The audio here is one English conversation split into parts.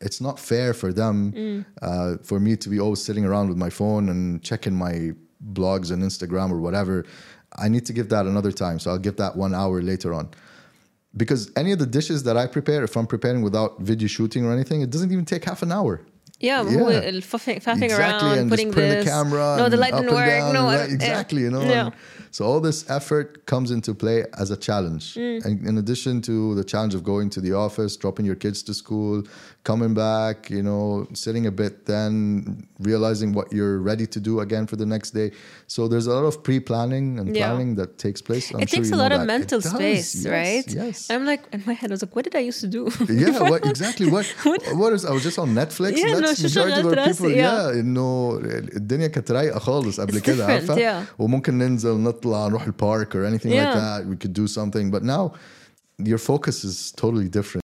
it's not fair for them mm. uh, for me to be always sitting around with my phone and checking my blogs and instagram or whatever i need to give that another time so i'll give that one hour later on because any of the dishes that i prepare if i'm preparing without video shooting or anything it doesn't even take half an hour yeah, yeah. Uh, faffing, faffing exactly, around, and putting this. The camera no, the light didn't work. No, uh, exactly. You know, yeah. so all this effort comes into play as a challenge. Mm. And in addition to the challenge of going to the office, dropping your kids to school, coming back, you know, sitting a bit, then realizing what you're ready to do again for the next day. So there's a lot of pre-planning and Yeah. planning that takes place. I'm it sure takes you a know lot of that. It mental does, space, yes, right? Yes. And I'm like, in my head, I was like, what did I used to do? yeah, what exactly what what is I was just on Netflix Yeah, and no, that's شو majority of شغلت our راسي, people yeah. yeah انه الدنيا كانت رايقه خالص قبل It's كده different, عارفه yeah. وممكن ننزل نطلع نروح البارك or anything like Yeah. that we could do something but now your focus is totally different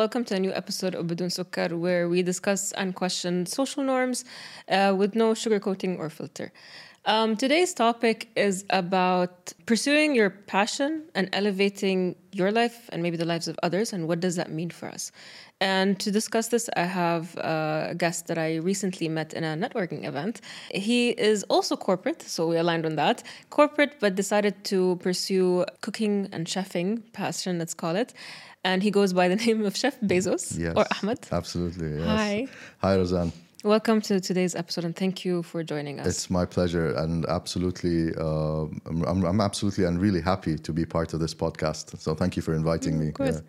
Welcome to a new episode of Badun Sukkar where we discuss and question social norms uh, with no sugarcoating or filter. Um, today's topic is about pursuing your passion and elevating your life and maybe the lives of others, and what does that mean for us? And to discuss this, I have a guest that I recently met in a networking event. He is also corporate, so we aligned on that. Corporate, but decided to pursue cooking and chefing passion, let's call it. And he goes by the name of Chef Bezos yes or Ahmed. absolutely yes. Hi. hi Razan Welcome to today's episode, and thank you for joining us. it's my pleasure and absolutely uh, I'm, I'm, absolutely and really happy to be part of this podcast so thank you for inviting me of course. Yeah.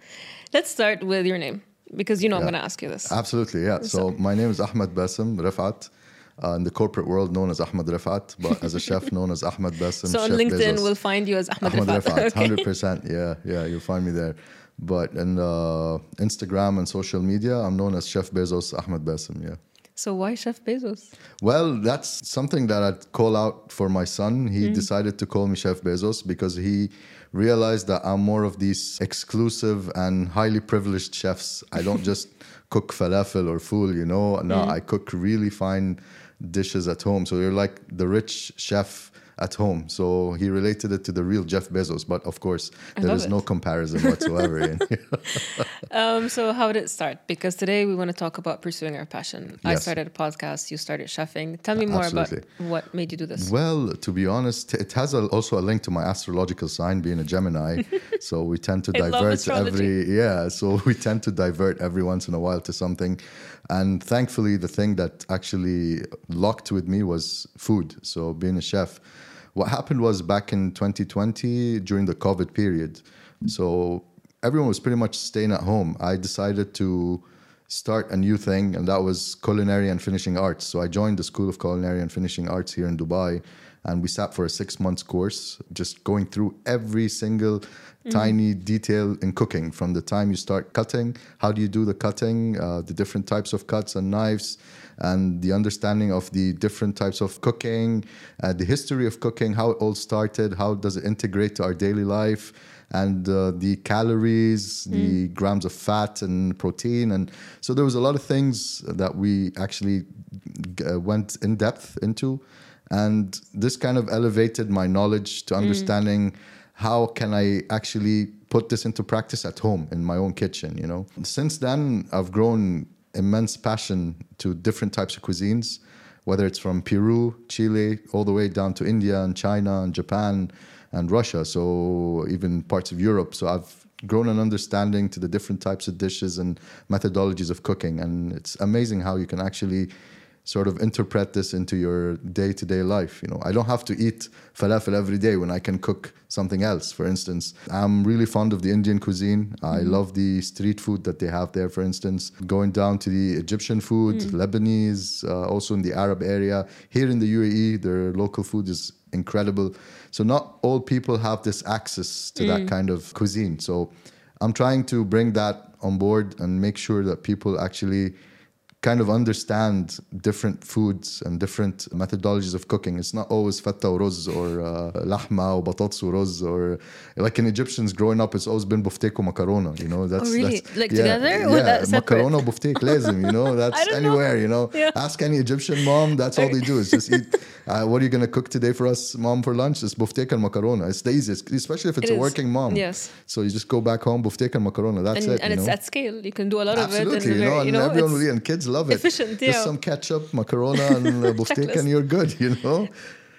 Let's start with your name because you know I'm going to ask you this. Absolutely, yeah. So my name is Ahmed Bassem Rifat. Uh, in the corporate world, known as Ahmed Rifat, but as a chef, known as Ahmed Bassem. so on Chef LinkedIn, Bezos. we'll find you as Ahmed, Ahmed. Rifat, Okay. hundred percent. Yeah, yeah, you'll find me there. But in uh, Instagram and social media, I'm known as Chef Bezos Ahmed Bassem. Yeah. So why Chef Bezos? Well, that's something that I'd call out for my son. He decided to call me Chef Bezos because he realized that I'm more of these exclusive and highly privileged chefs. I don't just cook falafel or fool, you know. No, I cook really fine dishes at home. So you're like the rich chef at home. So he related it to the real Jeff Bezos, but of course there love it. no comparison whatsoever. Um, so how did it start? Because today we want to talk about pursuing our passion. I started a podcast. You started chefing. Tell me more Absolutely. about what made you do this. Well, to be honest, it has a, also a link to my astrological sign being a Gemini. so we tend to divert every yeah. So we tend to divert every once in a while to something, and thankfully, the thing that actually locked with me was food. So being a chef. What happened was back in 2020 during the COVID period. So everyone was pretty much staying at home. I decided to start a new thing, and that was culinary and finishing arts. So I joined the School of Culinary and Finishing Arts here in Dubai, and we sat for a six months course, just going through every single tiny detail in cooking from the time you start cutting, how do you do the cutting, uh, the different types of cuts and knives. And the understanding of the different types of cooking, uh, the history of cooking, how it all started, how does it integrate to our daily life, and uh, the calories, the grams of fat and protein. And so there was a lot of things that we actually uh, went in depth into. And this kind of elevated my knowledge to understanding how can I actually put this into practice at home in my own kitchen, you know. Since then, I've grown immense passion to different types of cuisines, whether it's from Peru, Chile, all the way down to India and China and Japan and Russia, so even parts of Europe. So I've grown an understanding to the different types of dishes and methodologies of cooking, and it's amazing how you can actually sort of interpret this into your day-to-day life you know? I don't have to eat falafel every day when i can cook something else. For instance i'm really fond of the indian cuisine. I mm-hmm. love the street food that they have there for instance. Going down to the egyptian food mm. lebanese uh, also in the arab area. Here in the uae their local food is incredible. So not all people have this access to that mm. kind of cuisine. So i'm trying to bring that on board and make sure that people actually kind of understand different foods and different methodologies of cooking. It's not always feta or roz or uh, lahma or batatas or roz or like in Egyptians growing up, it's always been buftek or macarona. You know, that's Oh, really? that's, Like together or Yeah, separate? macarona buftek lazim. You know, that's don't know. anywhere. You know, Yeah. ask any Egyptian mom. That's all they do is just eat. Uh, what are you gonna cook today for us, mom, for lunch? It's buftek and macarona. It's the easiest, especially if it's It a is. working mom. Yes. So you just go back home, buftek and macarona. That's and, it. and you it's know? at scale. You can do a lot of it. Absolutely, you know, very, and you know, everyone will eat, and kids love it. efficient, Just some ketchup, macarona, and uh, buftek, and you're good. You know.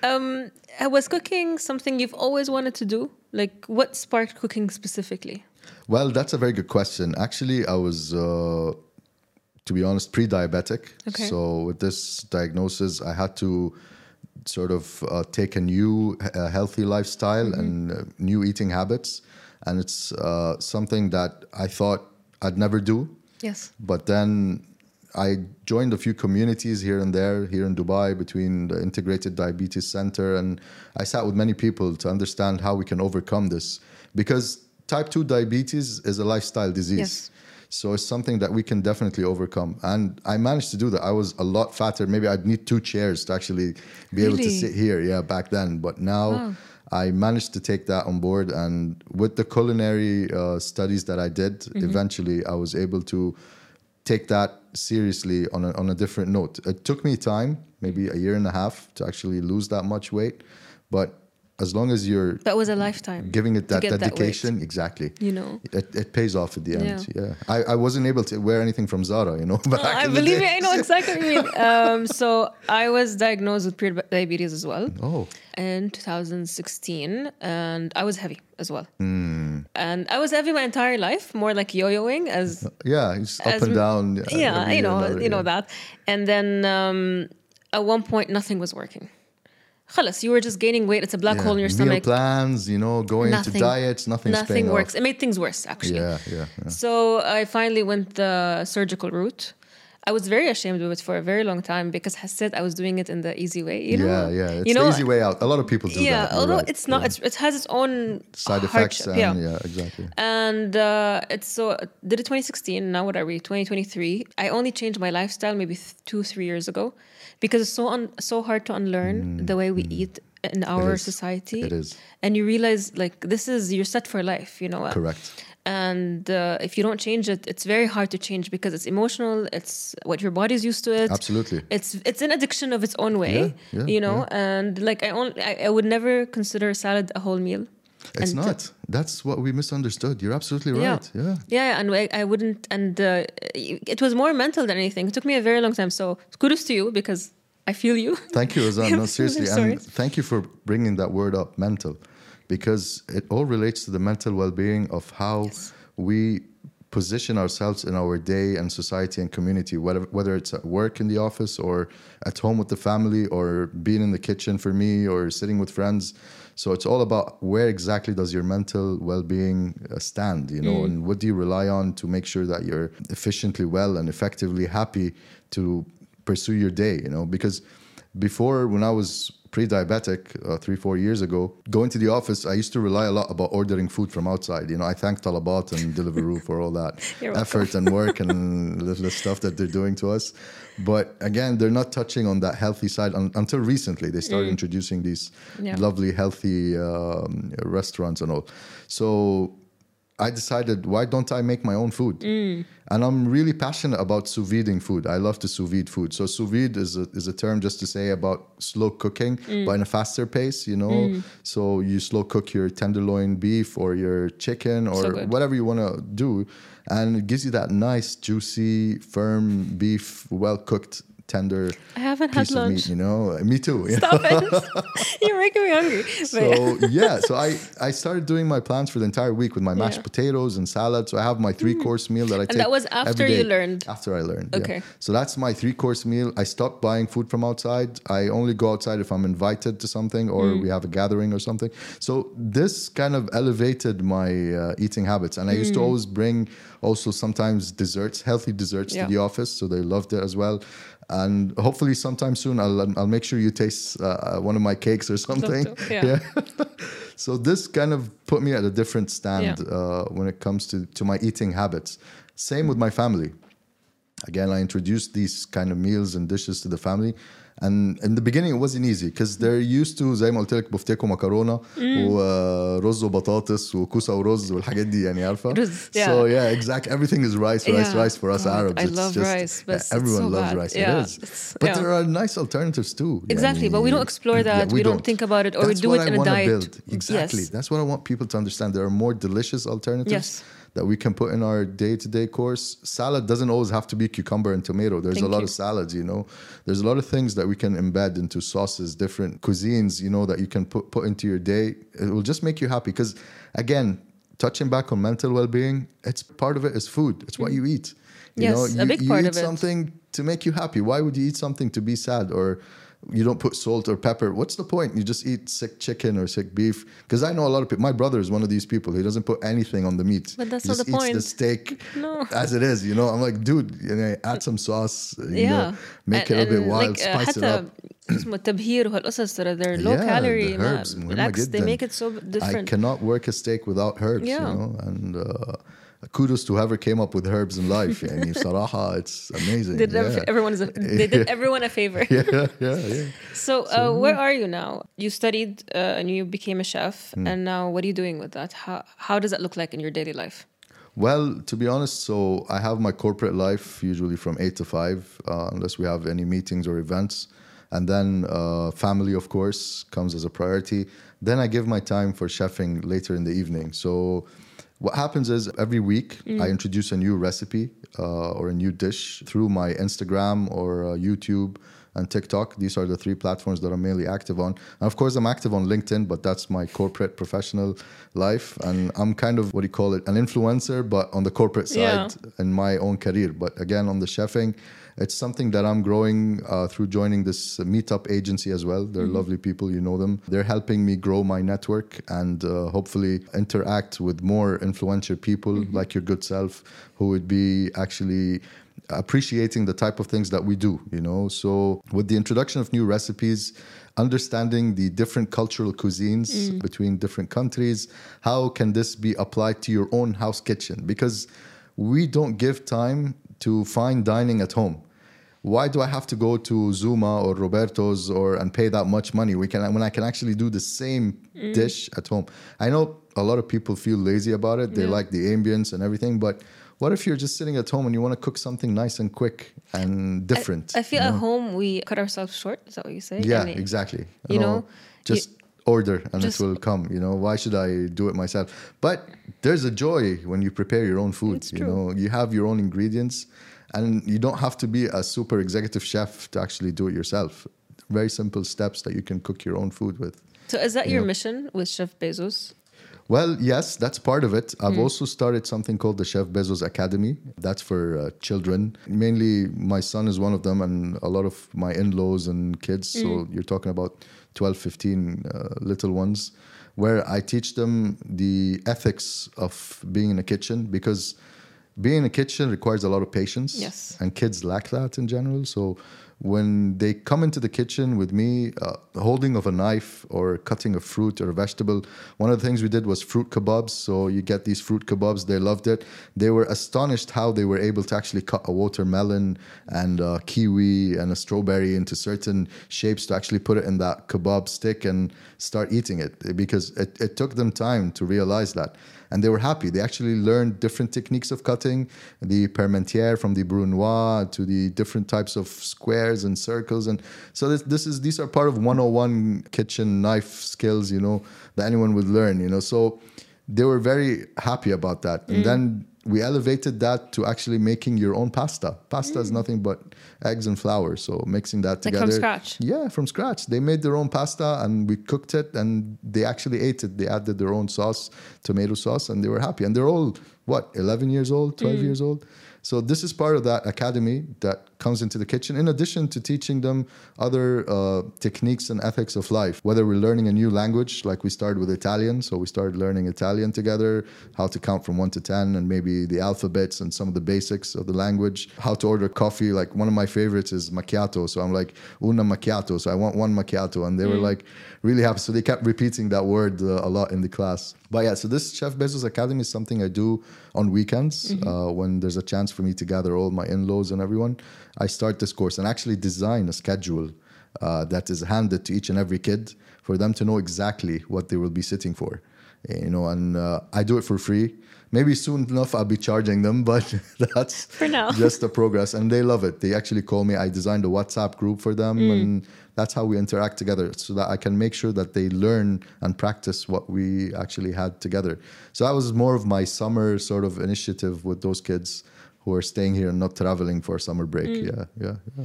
Um, uh, was cooking something you've always wanted to do? Like, what sparked cooking specifically? Well, that's a very good question. Actually, I was, uh, to be honest, pre-diabetic. Okay. So with this diagnosis, I had to sort of uh, take a new uh, healthy lifestyle Mm-hmm. and uh, new eating habits, and it's uh, something that I thought I'd never do. Yes. But then I joined a few communities here and there, here in Dubai, between the Integrated Diabetes Center, and I sat with many people to understand how we can overcome this. Because type 2 diabetes is a lifestyle disease. Yes. So it's something that we can definitely overcome. And I managed to do that. I was a lot fatter. Maybe I'd need two chairs to actually be able to sit here, yeah, back then. But now Wow. I managed to take that on board. And with the culinary uh, studies that I did, Mm-hmm. eventually I was able to take that seriously on a, on a different note. It took me time, maybe a year and a half, to actually lose that much weight. But as long as you're That was a lifetime. giving it that get that dedication, exactly. You know. It, it pays off at the end. Yeah. Yeah, I, I wasn't able to wear anything from Zara, you know. Back I believe day. I know exactly what you mean. Um, so I was diagnosed with pre-diabetes as well Oh, in 2016, and I was heavy as well. Hmm. And I was heavy my entire life, more like yo-yoing as yeah, it's up and down. uh, yeah, you know, another, you know yeah. that. And then um, at one point, nothing was working. خلاص, you were just gaining weight. It's a black Yeah, hole in your meal stomach. plans, you know, going Nothing. to diets, nothing's Nothing paying works. Off. It made things worse, actually. Yeah, yeah, yeah. So I finally went the surgical route. I was very ashamed of it for a very long time because Hassid, I was doing it in the easy way. You know, yeah, yeah. It's you know, the easy way out. A lot of people do yeah. that. you're although right, it's not, yeah. it's, it has its own side effects. hardship, And, yeah. yeah. exactly. And uh, it's so did it 2016. Now what are we? 2023. I only changed my lifestyle maybe th- two three years ago because it's so un- so hard to unlearn the way we eat in our Mm. society. It is. and you realize like this is you're set for life. You know. Correct. And uh, if you don't change it, it's very hard to change because it's emotional. It's what your body's used to it. Absolutely. It's it's an addiction of its own way. Yeah, yeah, you know, and like I only I, I would never consider salad a whole meal. It's And- not. That's what we misunderstood. You're absolutely right. Yeah. Yeah, and I, I wouldn't, and uh, it was more mental than anything. It took me a very long time. So kudos to you because I feel you. Thank you, Razan. No, seriously. And thank you for bringing that word up, mental, because it all relates to the mental well being of how we position ourselves in our day and society and community, whether, whether it's at work in the office or at home with the family or being in the kitchen for me or sitting with friends. So it's all about where exactly does your mental well-being uh, stand, you know, and what do you rely on to make sure that you're efficiently well and effectively happy to pursue your day, you know, because before when I was pre-diabetic uh, three four years ago going to the office I used to rely a lot about ordering food from outside. You know I thank Talabat and Deliveroo for all that effort and work and the, the stuff that they're doing to us. But again they're not touching on that healthy side un- until recently they started introducing these Yeah. lovely healthy um, restaurants and all. So I decided, why don't I make my own food? Mm. And I'm really passionate about sous videing food. I love to sous vide food. So sous vide is a, is a term just to say about slow cooking, Mm. but in a faster pace, you know. So you slow cook your tenderloin beef or your chicken or So whatever you want to do, and it gives you that nice, juicy, firm beef, well cooked, tender I haven't had lunch. meat. You know, me too. you Stop it! You're making me hungry. But so yeah, so I I started doing my plans for the entire week with my mashed Yeah. potatoes and salad. So I have my three course meal that I take. that was after you learned? After I learned. yeah. Okay. So that's my three course meal. I stopped buying food from outside. I only go outside if I'm invited to something or Mm. we have a gathering or something. So this kind of elevated my uh, eating habits, and I used to Mm. always bring also sometimes desserts, healthy desserts Yeah. to the office, so they loved it as well. And hopefully, sometime soon, I'll I'll make sure you taste uh, one of my cakes or something. to, yeah. so this kind of put me at a different stand Yeah. uh, when it comes to, to my eating habits. Same with my family. again I introduced these kind of meals and dishes to the family and in the beginning it wasn't easy because they're used to زي ما قلت لك بفتيك ومكرونه ورز وبطاطس وكوسه ورز والحاجات دي يعني عارفه رز, yeah. so yeah exact everything is rice rice Yeah. rice for us God, Arabs I It's love just- rice, but it's everyone so loves bad. rice Yeah, it is it's- but yeah. there are nice alternatives too Exactly, but we don't explore that, we don't think about it, or we That's do what it I in a wanna diet. build. exactly Yes. that's what I want people to understand there are more delicious alternatives Yes. that we can put in our day-to-day course salad doesn't always have to be cucumber and tomato. There's Thank a lot you. of salads you know? There's a lot of things that we can embed into sauces different cuisines you know that you can put put into your day. It will just make you happy because again touching back on mental well-being it's part of it is food. It's what mm. you eat. You Yes, know a you, big you part eat of it. something to make you happy. Why would you eat something to be sad or you don't put salt or pepper what's the point you just eat sick chicken or sick beef because i know a lot of people my brother is one of these people he doesn't put anything on the meat But that's he not just the eats point. the steak No. as it is you know i'm like dude you know add some sauce you yeah know make it a bit wild like, uh, spice it حتى up اسمه التبهير وهالقصص ترى they're low Yeah, calorie the ما- herbs مهمة بالعكس they جداً. make it so I different cannot work a steak without herbs, Yeah. you know, and uh, kudos to whoever came up with herbs in life. Yeah, and Saraha, it's amazing. Did yeah. everyone a, they did everyone a favor. yeah, yeah, yeah. So, uh, so where are you now? You studied uh, and you became a chef, mm. and now what are you doing with that? How how does that look like in your daily life? Well, to be honest, so I have my corporate life usually from eight to five, uh, unless we have any meetings or events. And then uh, family, of course, comes as a priority. Then I give my time for chefing later in the evening. So what happens is every week I introduce a new recipe uh, or a new dish through my Instagram or uh, YouTube and TikTok. These are the three platforms that I'm mainly active on. And of course, I'm active on LinkedIn, but that's my corporate professional life. And I'm kind of what do you call it, an influencer, but on the corporate side Yeah. in my own career. But again, on the chefing, it's something that I'm growing uh, through joining this meetup agency as well. They're lovely people, you know them. They're helping me grow my network and uh, hopefully interact with more influential people like your good self who would be actually appreciating the type of things that we do, you know. So with the introduction of new recipes, understanding the different cultural cuisines between different countries, how can this be applied to your own house kitchen? Because we don't give time to fine dining at home. Why do I have to go to Zuma or Roberto's or and pay that much money? We can when I can actually do the same mm. dish at home. I know a lot of people feel lazy about it. They yeah. like the ambience and everything, but what if you're just sitting at home and you want to cook something nice and quick and different? I, I feel you know? at home we cut ourselves short. Is that what you say? Yeah, I mean, exactly. You know, know just you, order and just- it will come. You know, why should I do it myself? But there's a joy when you prepare your own food. You know, you have your own ingredients, and you don't have to be a super executive chef to actually do it yourself. Very simple steps that you can cook your own food with. so is that your Yeah. mission with chef bezos Well, yes, that's part of it. I've also started something called the Chef Bezos Academy. That's for uh, children. Mainly, my son is one of them, and a lot of my in laws and kids. So you're talking about 12, 15 uh, little ones, where I teach them the ethics of being in a kitchen because being in a kitchen requires a lot of patience. Yes. And kids lack that in general. So when they come into the kitchen with me, uh, holding of a knife or cutting a fruit or a vegetable, one of the things we did was fruit kebabs. So you get these fruit kebabs. They loved it. They were astonished how they were able to actually cut a watermelon and a kiwi and a strawberry into certain shapes to actually put it in that kebab stick and start eating it because it, it took them time to realize that and they were happy. They actually learned different techniques of cutting, the parmentier from the brunoise to the different types of squares and circles, and so this, this is these are part of 101 kitchen knife skills, you know, that anyone would learn, you know. So they were very happy about that, and mm. then we elevated that to actually making your own pasta. Pasta is mm. nothing but eggs and flour, so mixing that together. Like from scratch? Yeah, from scratch. They made their own pasta and we cooked it and they actually ate it. They added their own sauce, tomato sauce, and they were happy. And they're all, what, 11 years old, 12 mm. years old? So this is part of that academy that comes into the kitchen, in addition to teaching them other uh, techniques and ethics of life. Whether we're learning a new language, like we started with Italian, so we started learning Italian together, how to count from one to 10, and maybe the alphabets and some of the basics of the language, how to order coffee. Like one of my favorites is macchiato. So I'm like, una macchiato. So I want one macchiato. And they were like really happy. So they kept repeating that word uh, a lot in the class. But yeah, so this Chef Bezos Academy is something I do on weekends uh, when there's a chance for me to gather all my in-laws and everyone. I start this course and actually design a schedule uh, that is handed to each and every kid for them to know exactly what they will be sitting for. You know, and uh, I do it for free. Maybe soon enough I'll be charging them, but that's For now. just the progress. And they love it. They actually call me. I designed a WhatsApp group for them, and that's how we interact together, so that I can make sure that they learn and practice what we actually had together. So that was more of my summer sort of initiative with those kids who are staying here and not traveling for summer break. Mm. Yeah, yeah, yeah.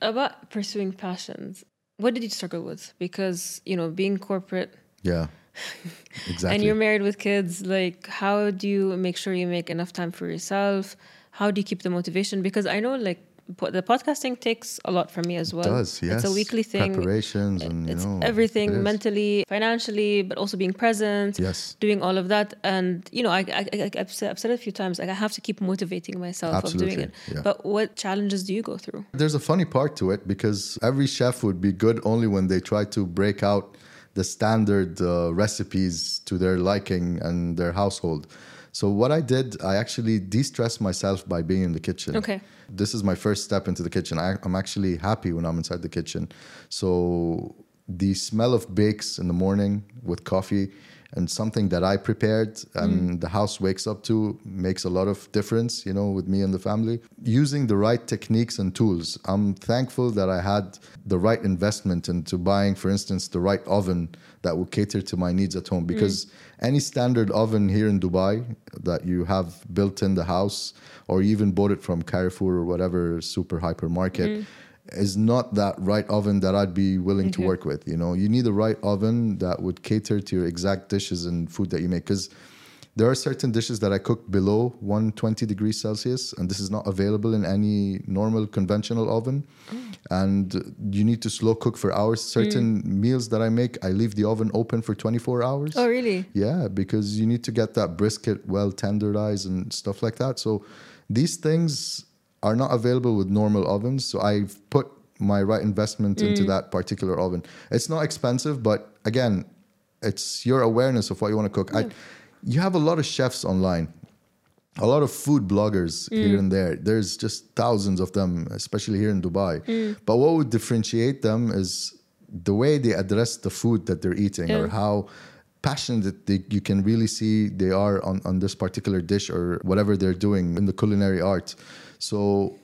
About pursuing passions, what did you struggle with? Because, you know, being corporate Yeah. Exactly. and you're married with kids, like, how do you make sure you make enough time for yourself? How do you keep the motivation? Because I know, like, the podcasting takes a lot from me as well. does, yes. It's a weekly thing. Preparations and, you it's know, everything it mentally, financially, but also being present. Yes. Doing all of that, and you know, I, I, I I've, said, I've said it a few times. Like I have to keep motivating myself of doing it. yeah. But what challenges do you go through? There's a funny part to it because every chef would be good only when they try to break out the standard uh, recipes to their liking and their household. So what I did, I actually de-stressed myself by being in the kitchen. Okay. This is my first step into the kitchen. I, I'm actually happy when I'm inside the kitchen. So the smell of bakes in the morning with coffee and something that I prepared and mm. the house wakes up to makes a lot of difference, you know, with me and the family. Using the right techniques and tools. I'm thankful that I had the right investment into buying, for instance, the right oven that will cater to my needs at home mm. because any standard oven here in Dubai that you have built in the house or even bought it from Carrefour or whatever super hypermarket mm. is not that right oven that I'd be willing to mm-hmm. work with. You know, you need the right oven that would cater to your exact dishes and food that you make. Because there are certain dishes that I cook below 120 degrees Celsius, and this is not available in any normal conventional oven. And you need to slow cook for hours. Mm. Certain meals that I make, I leave the oven open for 24 hours. Oh, really? Yeah, because you need to get that brisket well tenderized and stuff like that. So these things are not available with normal ovens. So I've put my right investment mm. into that particular oven. It's not expensive, but again, it's your awareness of what you want to cook. I, you have a lot of chefs online. A lot of food bloggers here mm. and there. There's just thousands of them, especially here in Dubai. Mm. But what would differentiate them is the way they address the food that they're eating or how passionate they, you can really see they are on, on this particular dish or whatever they're doing in the culinary art. So,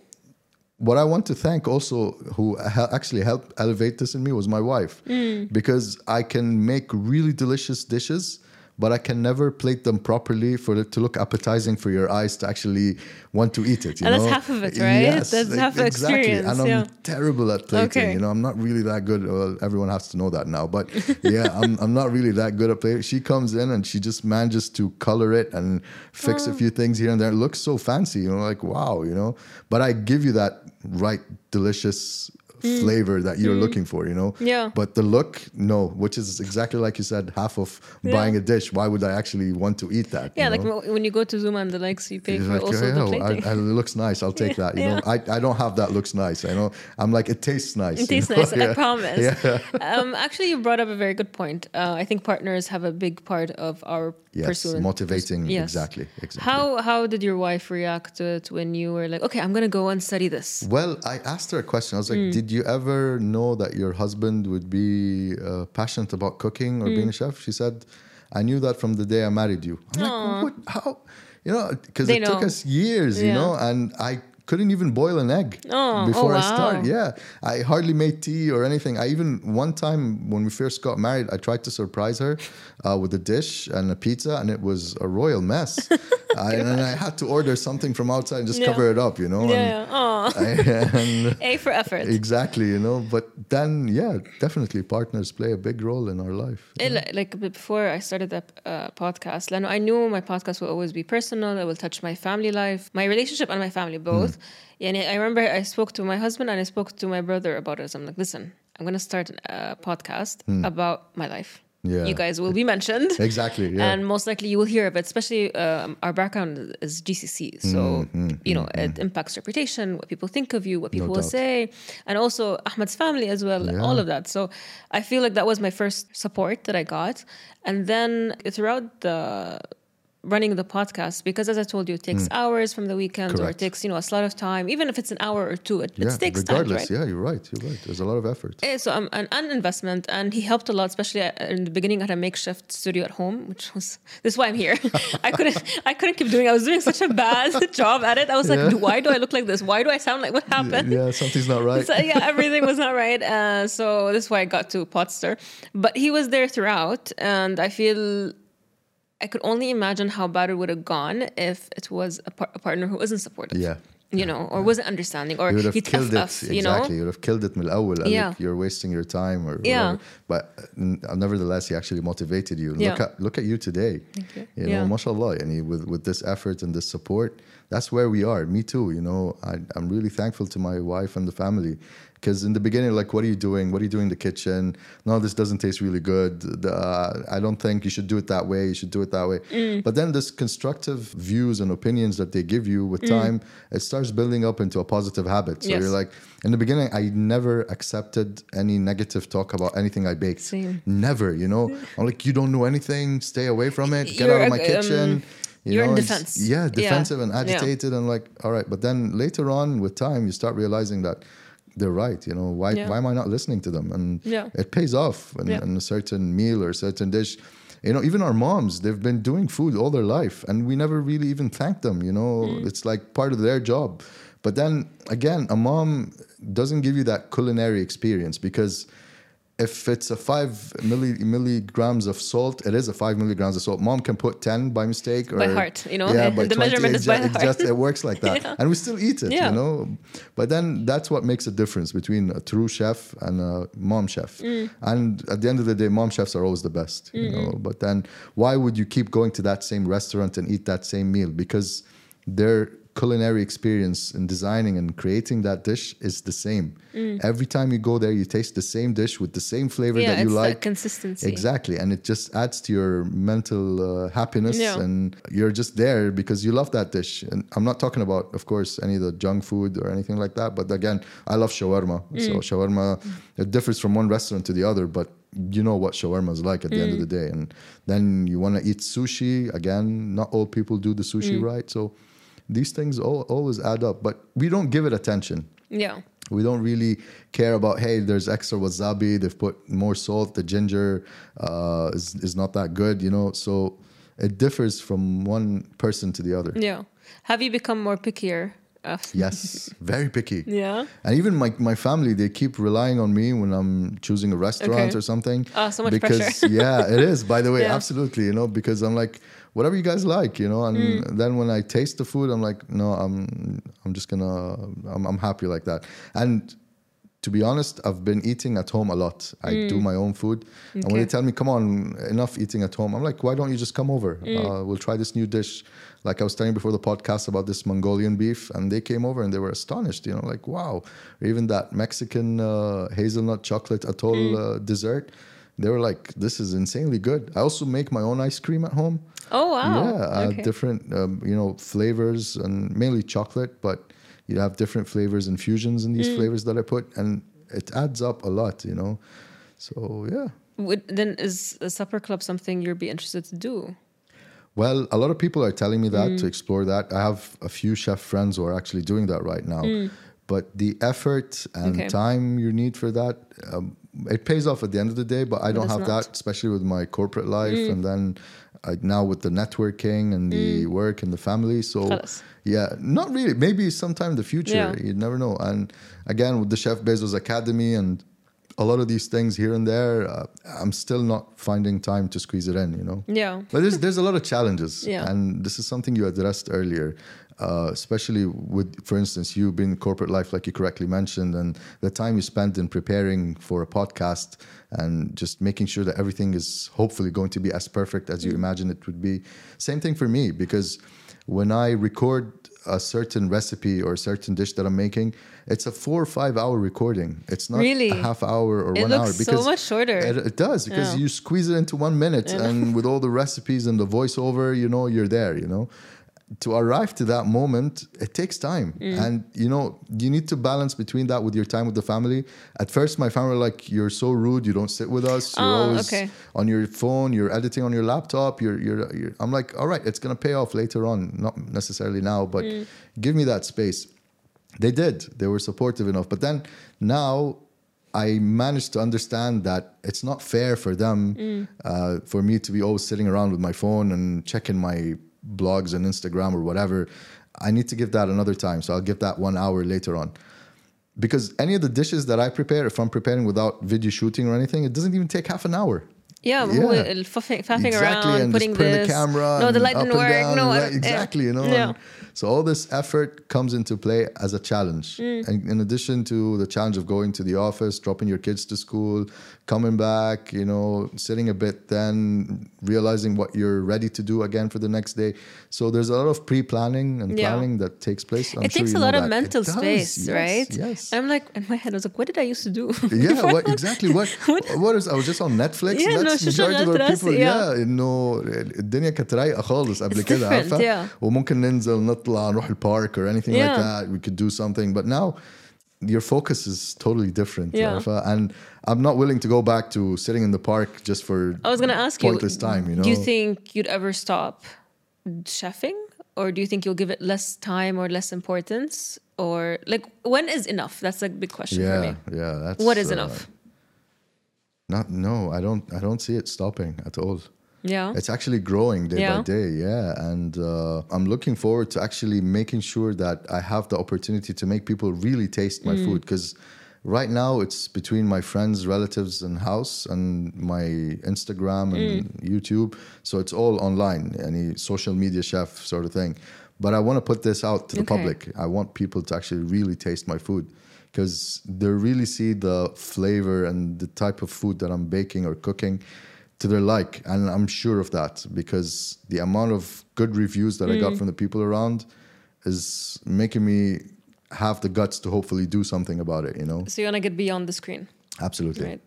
what I want to thank also, who actually helped elevate this in me, was my wife, mm. because I can make really delicious dishes. But I can never plate them properly for it to look appetizing for your eyes to actually want to eat it. You And that's know? half of it, right? That's half the exactly. experience, And I'm yeah. terrible at plating. Okay. You know, I'm not really that good. Well, everyone has to know that now. But yeah, I'm, I'm not really that good at plating. She comes in and she just manages to color it and fix Oh. a few things here and there. It looks so fancy, you know, like wow, you know. But I give you that right, delicious flavor that you're looking for, you know. Mm. Yeah. But the look, no, which is exactly like you said, half of Yeah. buying a dish. Why would I actually want to eat that? Yeah, like know? when you go to Zuma and the likes, you pay like, also yeah, the plating. I- it looks nice. I'll take that. You know, I, I don't have that looks nice. I know. I'm like it tastes nice. It tastes know? nice, I promise. Yeah. um, actually, you brought up a very good point. Uh, I think partners have a big part of our Yes, pursuit. motivating. Yes. Exactly. Exactly. How how did your wife react to it when you were like, okay, I'm gonna go and study this? Well, I asked her a question. I was like, Mm. "Did you ever know that your husband would be uh, passionate about cooking or Mm. being a chef?" She said, "I knew that from the day I married you." I'm like, "What? How?" You know, because it took us years. You know, and I couldn't even boil an egg Oh, before oh, I started. Yeah, I hardly made tea or anything. I even one time when we first got married, I tried to surprise her uh, with a dish and a pizza, and it was a royal mess. I, and I had to order something from outside and just Yeah. cover it up. You know. Yeah. And, A for effort. exactly you know but then yeah definitely partners play a big role in our life like before I started that uh, podcast, Lano, I knew my podcast will always be personal. It will touch my family life, my relationship, and my family both. Hmm. And I remember I spoke to my husband and I spoke to my brother about it. So I'm like, listen, I'm gonna start a podcast about my life. Yeah. you guys will be mentioned. exactly yeah And most likely you will hear of it, especially um, our background is GCC. So, Hmm, you know, it impacts reputation, what people think of you, what people will doubt. say, and also Ahmed's family as well, Yeah. all of that. So I feel like that was my first support that I got. And then throughout the running the podcast because as I told you, it takes hours from the weekends or it. Takes, you know, a lot of time. Even if it's an hour or two, it, yeah, it takes time, right? Yeah, you're right. You're right. There's a lot of effort. Eh, So um, an, an investment, and he helped a lot, especially uh, in the beginning. I had a makeshift studio at home, which was this is why I'm here. I couldn't, I couldn't keep doing. I was doing such a bad job at it. I was like, why do I look like this? Why do I sound like what happened? Yeah, something's not right. So, yeah, everything was not right. Uh, so this is why I got to Potster. But he was there throughout, and I feel I could only imagine how bad it would have gone if it was a, par- a partner who isn't supportive. Yeah. You know, or yeah. wasn't understanding, or you would have killed it. You, know? you would have killed it. Yeah. Like you're wasting your time, or yeah. But uh, nevertheless, he actually motivated you. Yeah. Look at look at you today. Thank you. You yeah. know, mashallah. And he, with with this effort and this support, that's where we are. Me too. You know, I, I'm really thankful to my wife and the family because in the beginning, like, what are you doing? What are you doing in the kitchen? No, this doesn't taste really good. Uh, I don't think you should do it that way. You should do it that way. Mm. But then this constructive views and opinions that they give you with time, it starts building up into a positive habit. So Mm. Yes. you're like, in the beginning, I never accepted any negative talk about anything I baked. Same. Never, you know. I'm like, you don't know anything. Stay away from it. Get You're, out of my um, kitchen. You you're in defense. Yeah, Yeah. defensive and Yeah. agitated, and like, all right. But then later on, with time, you start realizing that they're right. You know, why Yeah. why am I not listening to them? And Yeah. it pays off in, Yeah. a certain meal or a certain dish. You know, even our moms, they've been doing food all their life, and we never really even thank them. You know, Mm. it's like part of their job. But then again, a mom doesn't give you that culinary experience because if it's a five milli, milligrams of salt, it is a five milligrams of salt. Mom can put ten by mistake or By heart, you know? Yeah, The 20, measurement it is by it heart. just it works like that, Yeah. and we still eat it. Yeah. You know, but then that's what makes a difference between a true chef and a mom chef. Mm. And at the end of the day, mom chefs are always the best. You know, but then why would you keep going to that same restaurant and eat that same meal? Because their culinary experience in designing and creating that dish is the same. Every time you go there, you taste the same dish with the same flavor Mm. yeah, that you like. that consistency. Exactly, and it just adds to your mental uh, happiness, Yeah. and you're just there because you love that dish. And I'm not talking about, of course, any of the junk food or anything like that. But again, I love shawarma. So Mm. shawarma, it differs from one restaurant to the other, but you know what shawarma is like at the end of the Mm. day. And then you want to eat sushi. Again, not all people do the sushi Mm. right, so these things all, always add up. But we don't give it attention. Yeah. We don't really care about hey, there's extra wasabi. They've put more salt. The ginger uh, is is not that good, you know. So it differs from one person to the other. Yeah. Have you become more pickier? Yes, very picky. yeah. And even my, my family, they keep relying on me when I'm choosing a restaurant Okay. or something. Oh, so much because, pressure. yeah, it is. By the way, Yeah. absolutely. You know, because I'm like, whatever you guys like, you know. And Mm. then when I taste the food, I'm like, no, I'm I'm just gonna I'm, I'm happy like that. And to be honest, I've been eating at home a lot. I do my own food, and when Mm. They tell me, "Come on, enough eating at home," I'm like, "Why don't you just come over? Mm. Uh, we'll try this new dish." Like I was telling before the podcast about this Mongolian beef, and they came over and they were astonished. You know, like wow, or even that Mexican uh, hazelnut chocolate atole Mm. uh, dessert. They were like, "This is insanely good." I also make my own ice cream at home. Oh wow. Yeah, uh, different, um, you know, flavors and mainly chocolate, but you have different flavors and fusions in these Mm. flavors that I put, and it adds up a lot, you know. So yeah. Would, then is a supper club something you'd be interested to do? Well, a lot of people are telling me that Mm. to explore that. I have a few chef friends who are actually doing that right now. But the effort and Mm. Okay. time you need for that, um, it pays off at the end of the day. But I don't have not. Mm. that, especially with my corporate life, and then uh, now with the networking and the work and the family. So yeah, not really. Maybe sometime in the future. Yeah. You never know. And again, with the Chef Bezos Academy and a lot of these things here and there, uh, I'm still not finding time to squeeze it in. You know. Yeah. But there's there's a lot of challenges, Yeah. and this is something you addressed earlier, uh, especially with, for instance, you being in corporate life, like you correctly mentioned, and the time you spent in preparing for a podcast and just making sure that everything is hopefully going to be as perfect as you Mm. imagine it would be. Same thing for me because when I record a certain recipe or a certain dish that I'm making, it's a four or five hour recording. It's not Really? a half hour or It one looks hour so because much shorter. It, it does because Yeah. you squeeze it into one minute, and with all the recipes and the voiceover, you know, you're there. You know, to arrive to that moment, it takes time. Mm. And, you know, you need to balance between that with your time with the family. At first, my family were like, you're so rude. You don't sit with us. You're Oh, always okay. on your phone. You're editing on your laptop. You're, you're, you're, I'm like, all right, it's going to pay off later on. Not necessarily now, but Mm. give me that space. They did. They were supportive enough. But then now I managed to understand that it's not fair for them Mm. uh, for me to be always sitting around with my phone and checking my blogs and Instagram or whatever. I need to give that another time. So I'll give that one hour later on. Because any of the dishes that I prepare, if I'm preparing without video shooting or anything, it doesn't even take half an hour. Yeah, yeah. faffing exactly, around, and putting just this. The camera no, the light didn't work. no, right, exactly. You know, yeah. and so all this effort comes into play as a challenge, Mm. and in addition to the challenge of going to the office, dropping your kids to school, coming back, you know, sitting a bit, then realizing what you're ready to do again for the next day. So there's a lot of pre-planning and Yeah. planning that takes place. I'm it sure takes you a know lot of that. It mental does, space, yes, right? Yes. And I'm like, in my head, I was like, what did I used to do? yeah, what exactly? What what is? I was just on Netflix. Yeah, and no, that's شو majority of شغلت our راسي, people. yeah. Yeah, انه الدنيا كانت رايقه خالص قبل It's كده different, عارفه yeah. وممكن ننزل نطلع نروح البارك or anything like Yeah. that. We could do something, but now your focus is totally different. Yeah. عارفة? and I'm not willing to go back to sitting in the park just for I was gonna ask you, pointless time. You know, do you think you'd ever stop chefing, or do you think you'll give it less time or less importance, or like when is enough? That's a big question for yeah, me. yeah. That's What is uh, enough? Not no, I don't. I don't see it stopping at all. Yeah, It's actually growing day Yeah. by day, yeah. And uh, I'm looking forward to actually making sure that I have the opportunity to make people really taste my Mm. food. Because right now it's between my friends, relatives, and house, and my Instagram and Mm. YouTube. So it's all online, any social media chef sort of thing. But I want to put this out to the Okay. public. I want people to actually really taste my food because they really see the flavor and the type of food that I'm baking or cooking to their like. And I'm sure of that because the amount of good reviews that I Mm. got from the people around is making me have the guts to hopefully do something about it, you know? so you wanna get beyond the screen, Absolutely. right?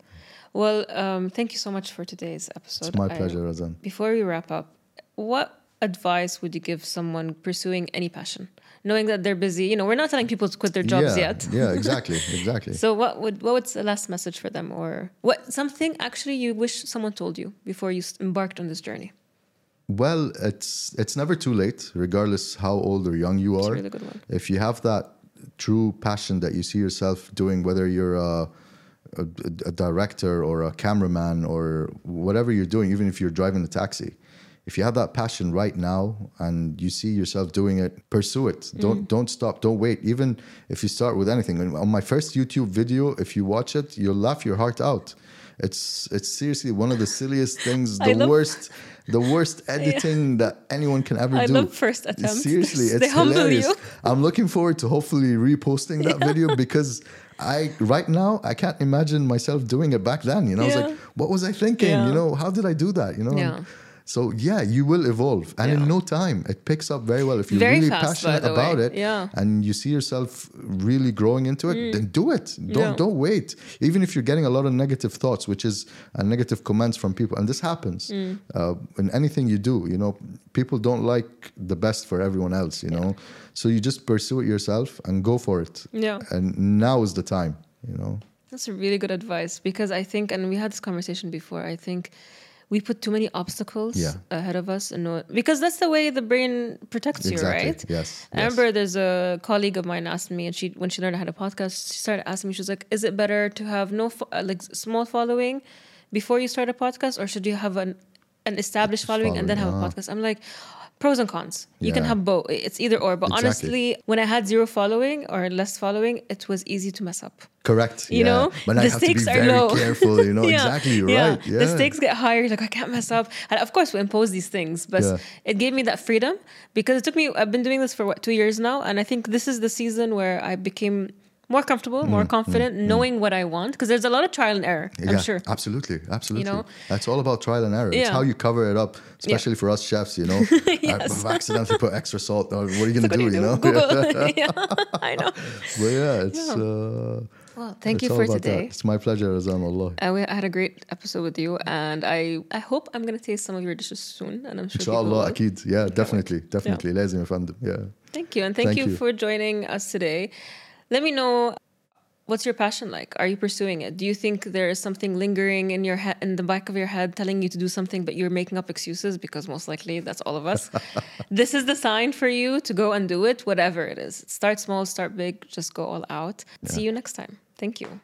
Well, um, thank you so much for today's episode. It's my pleasure, Razan. Before we wrap up, what advice would you give someone pursuing any passion, knowing that they're busy? You know, we're not telling people to quit their jobs yeah, yet. yeah, exactly, exactly. So what would what would the last message for them, or what something actually you wish someone told you before you embarked on this journey? Well, it's it's never too late, regardless how old or young you are. really good one. If you have that true passion that you see yourself doing, whether you're a, a, a director or a cameraman or whatever you're doing, even if you're driving a taxi, if you have that passion right now and you see yourself doing it, pursue it. Mm-hmm. Don't don't stop. Don't wait. Even if you start with anything. On my first YouTube video, if you watch it, you'll laugh your heart out. It's it's seriously one of the silliest things, the love- worst, the worst editing that anyone can ever I do. love first attempts. Seriously, They it's humble hilarious. I'm looking forward to hopefully reposting that video because I right now I can't imagine myself doing it back then. You know, I was like, what was I thinking? Yeah. You know, how did I do that? You know. So yeah, you will evolve, and Yeah. in no time, it picks up very well. If you're Very really fast, passionate about way. it, Yeah. and you see yourself really growing into it, then do it. Don't Mm. Yeah. don't wait. Even if you're getting a lot of negative thoughts, which is uh, negative comments from people, and this happens Mm. uh, in anything you do. You know, people don't like the best for everyone else. You know, so you just pursue it yourself and go for it. Yeah. And now is the time. You know. That's a really good advice because I think, and we had this conversation before. I think we put too many obstacles Yeah. ahead of us, and no- because that's the way the brain protects you, right? Yes. I yes. remember there's a colleague of mine asked me, and she when she learned I had a podcast, she started asking me, she was like, "Is it better to have no fo- uh, like small following before you start a podcast, or should you have an an established following and then have Following, a podcast?" I'm like. Pros and cons. You can have both. It's either or. But Exactly. honestly, when I had zero following or less following, it was easy to mess up. Correct. You yeah. know, but I the have to be stakes are low. careful. You know, Yeah, exactly. Right. Yeah. The stakes get higher. You're like, I can't mess up. And of course, we impose these things, but it gave me that freedom because it took me, I've been doing this for what, two years now. And I think this is the season where I became more comfortable, more mm, mm confident, mm, knowing mm. what I want. Because there's a lot of trial and error, I'm sure. Absolutely, absolutely. You know? That's all about trial and error. Yeah. It's how you cover it up, especially yeah. for us chefs, you know. yes. I've accidentally put extra salt. Uh, what are you going to do, you, know? Google. yeah, I know. But yeah, it's... Uh, well, thank it's you for today. That. It's my pleasure, Azam Allah. Uh, I had a great episode with you, and I, I hope I'm going to taste some of your dishes soon, and I'm sure. Inshallah, akid. Yeah, definitely, definitely. Yeah. Lazim, yeah. Yeah. Thank you, and thank, thank you, you for joining us today. Let me know what's your passion like. Are you pursuing it? Do you think there is something lingering in your head, in the back of your head, telling you to do something, but you're making up excuses because most likely that's all of us. this is the sign for you to go and do it, whatever it is. Start small, start big, just go all out. See you next time. Thank you.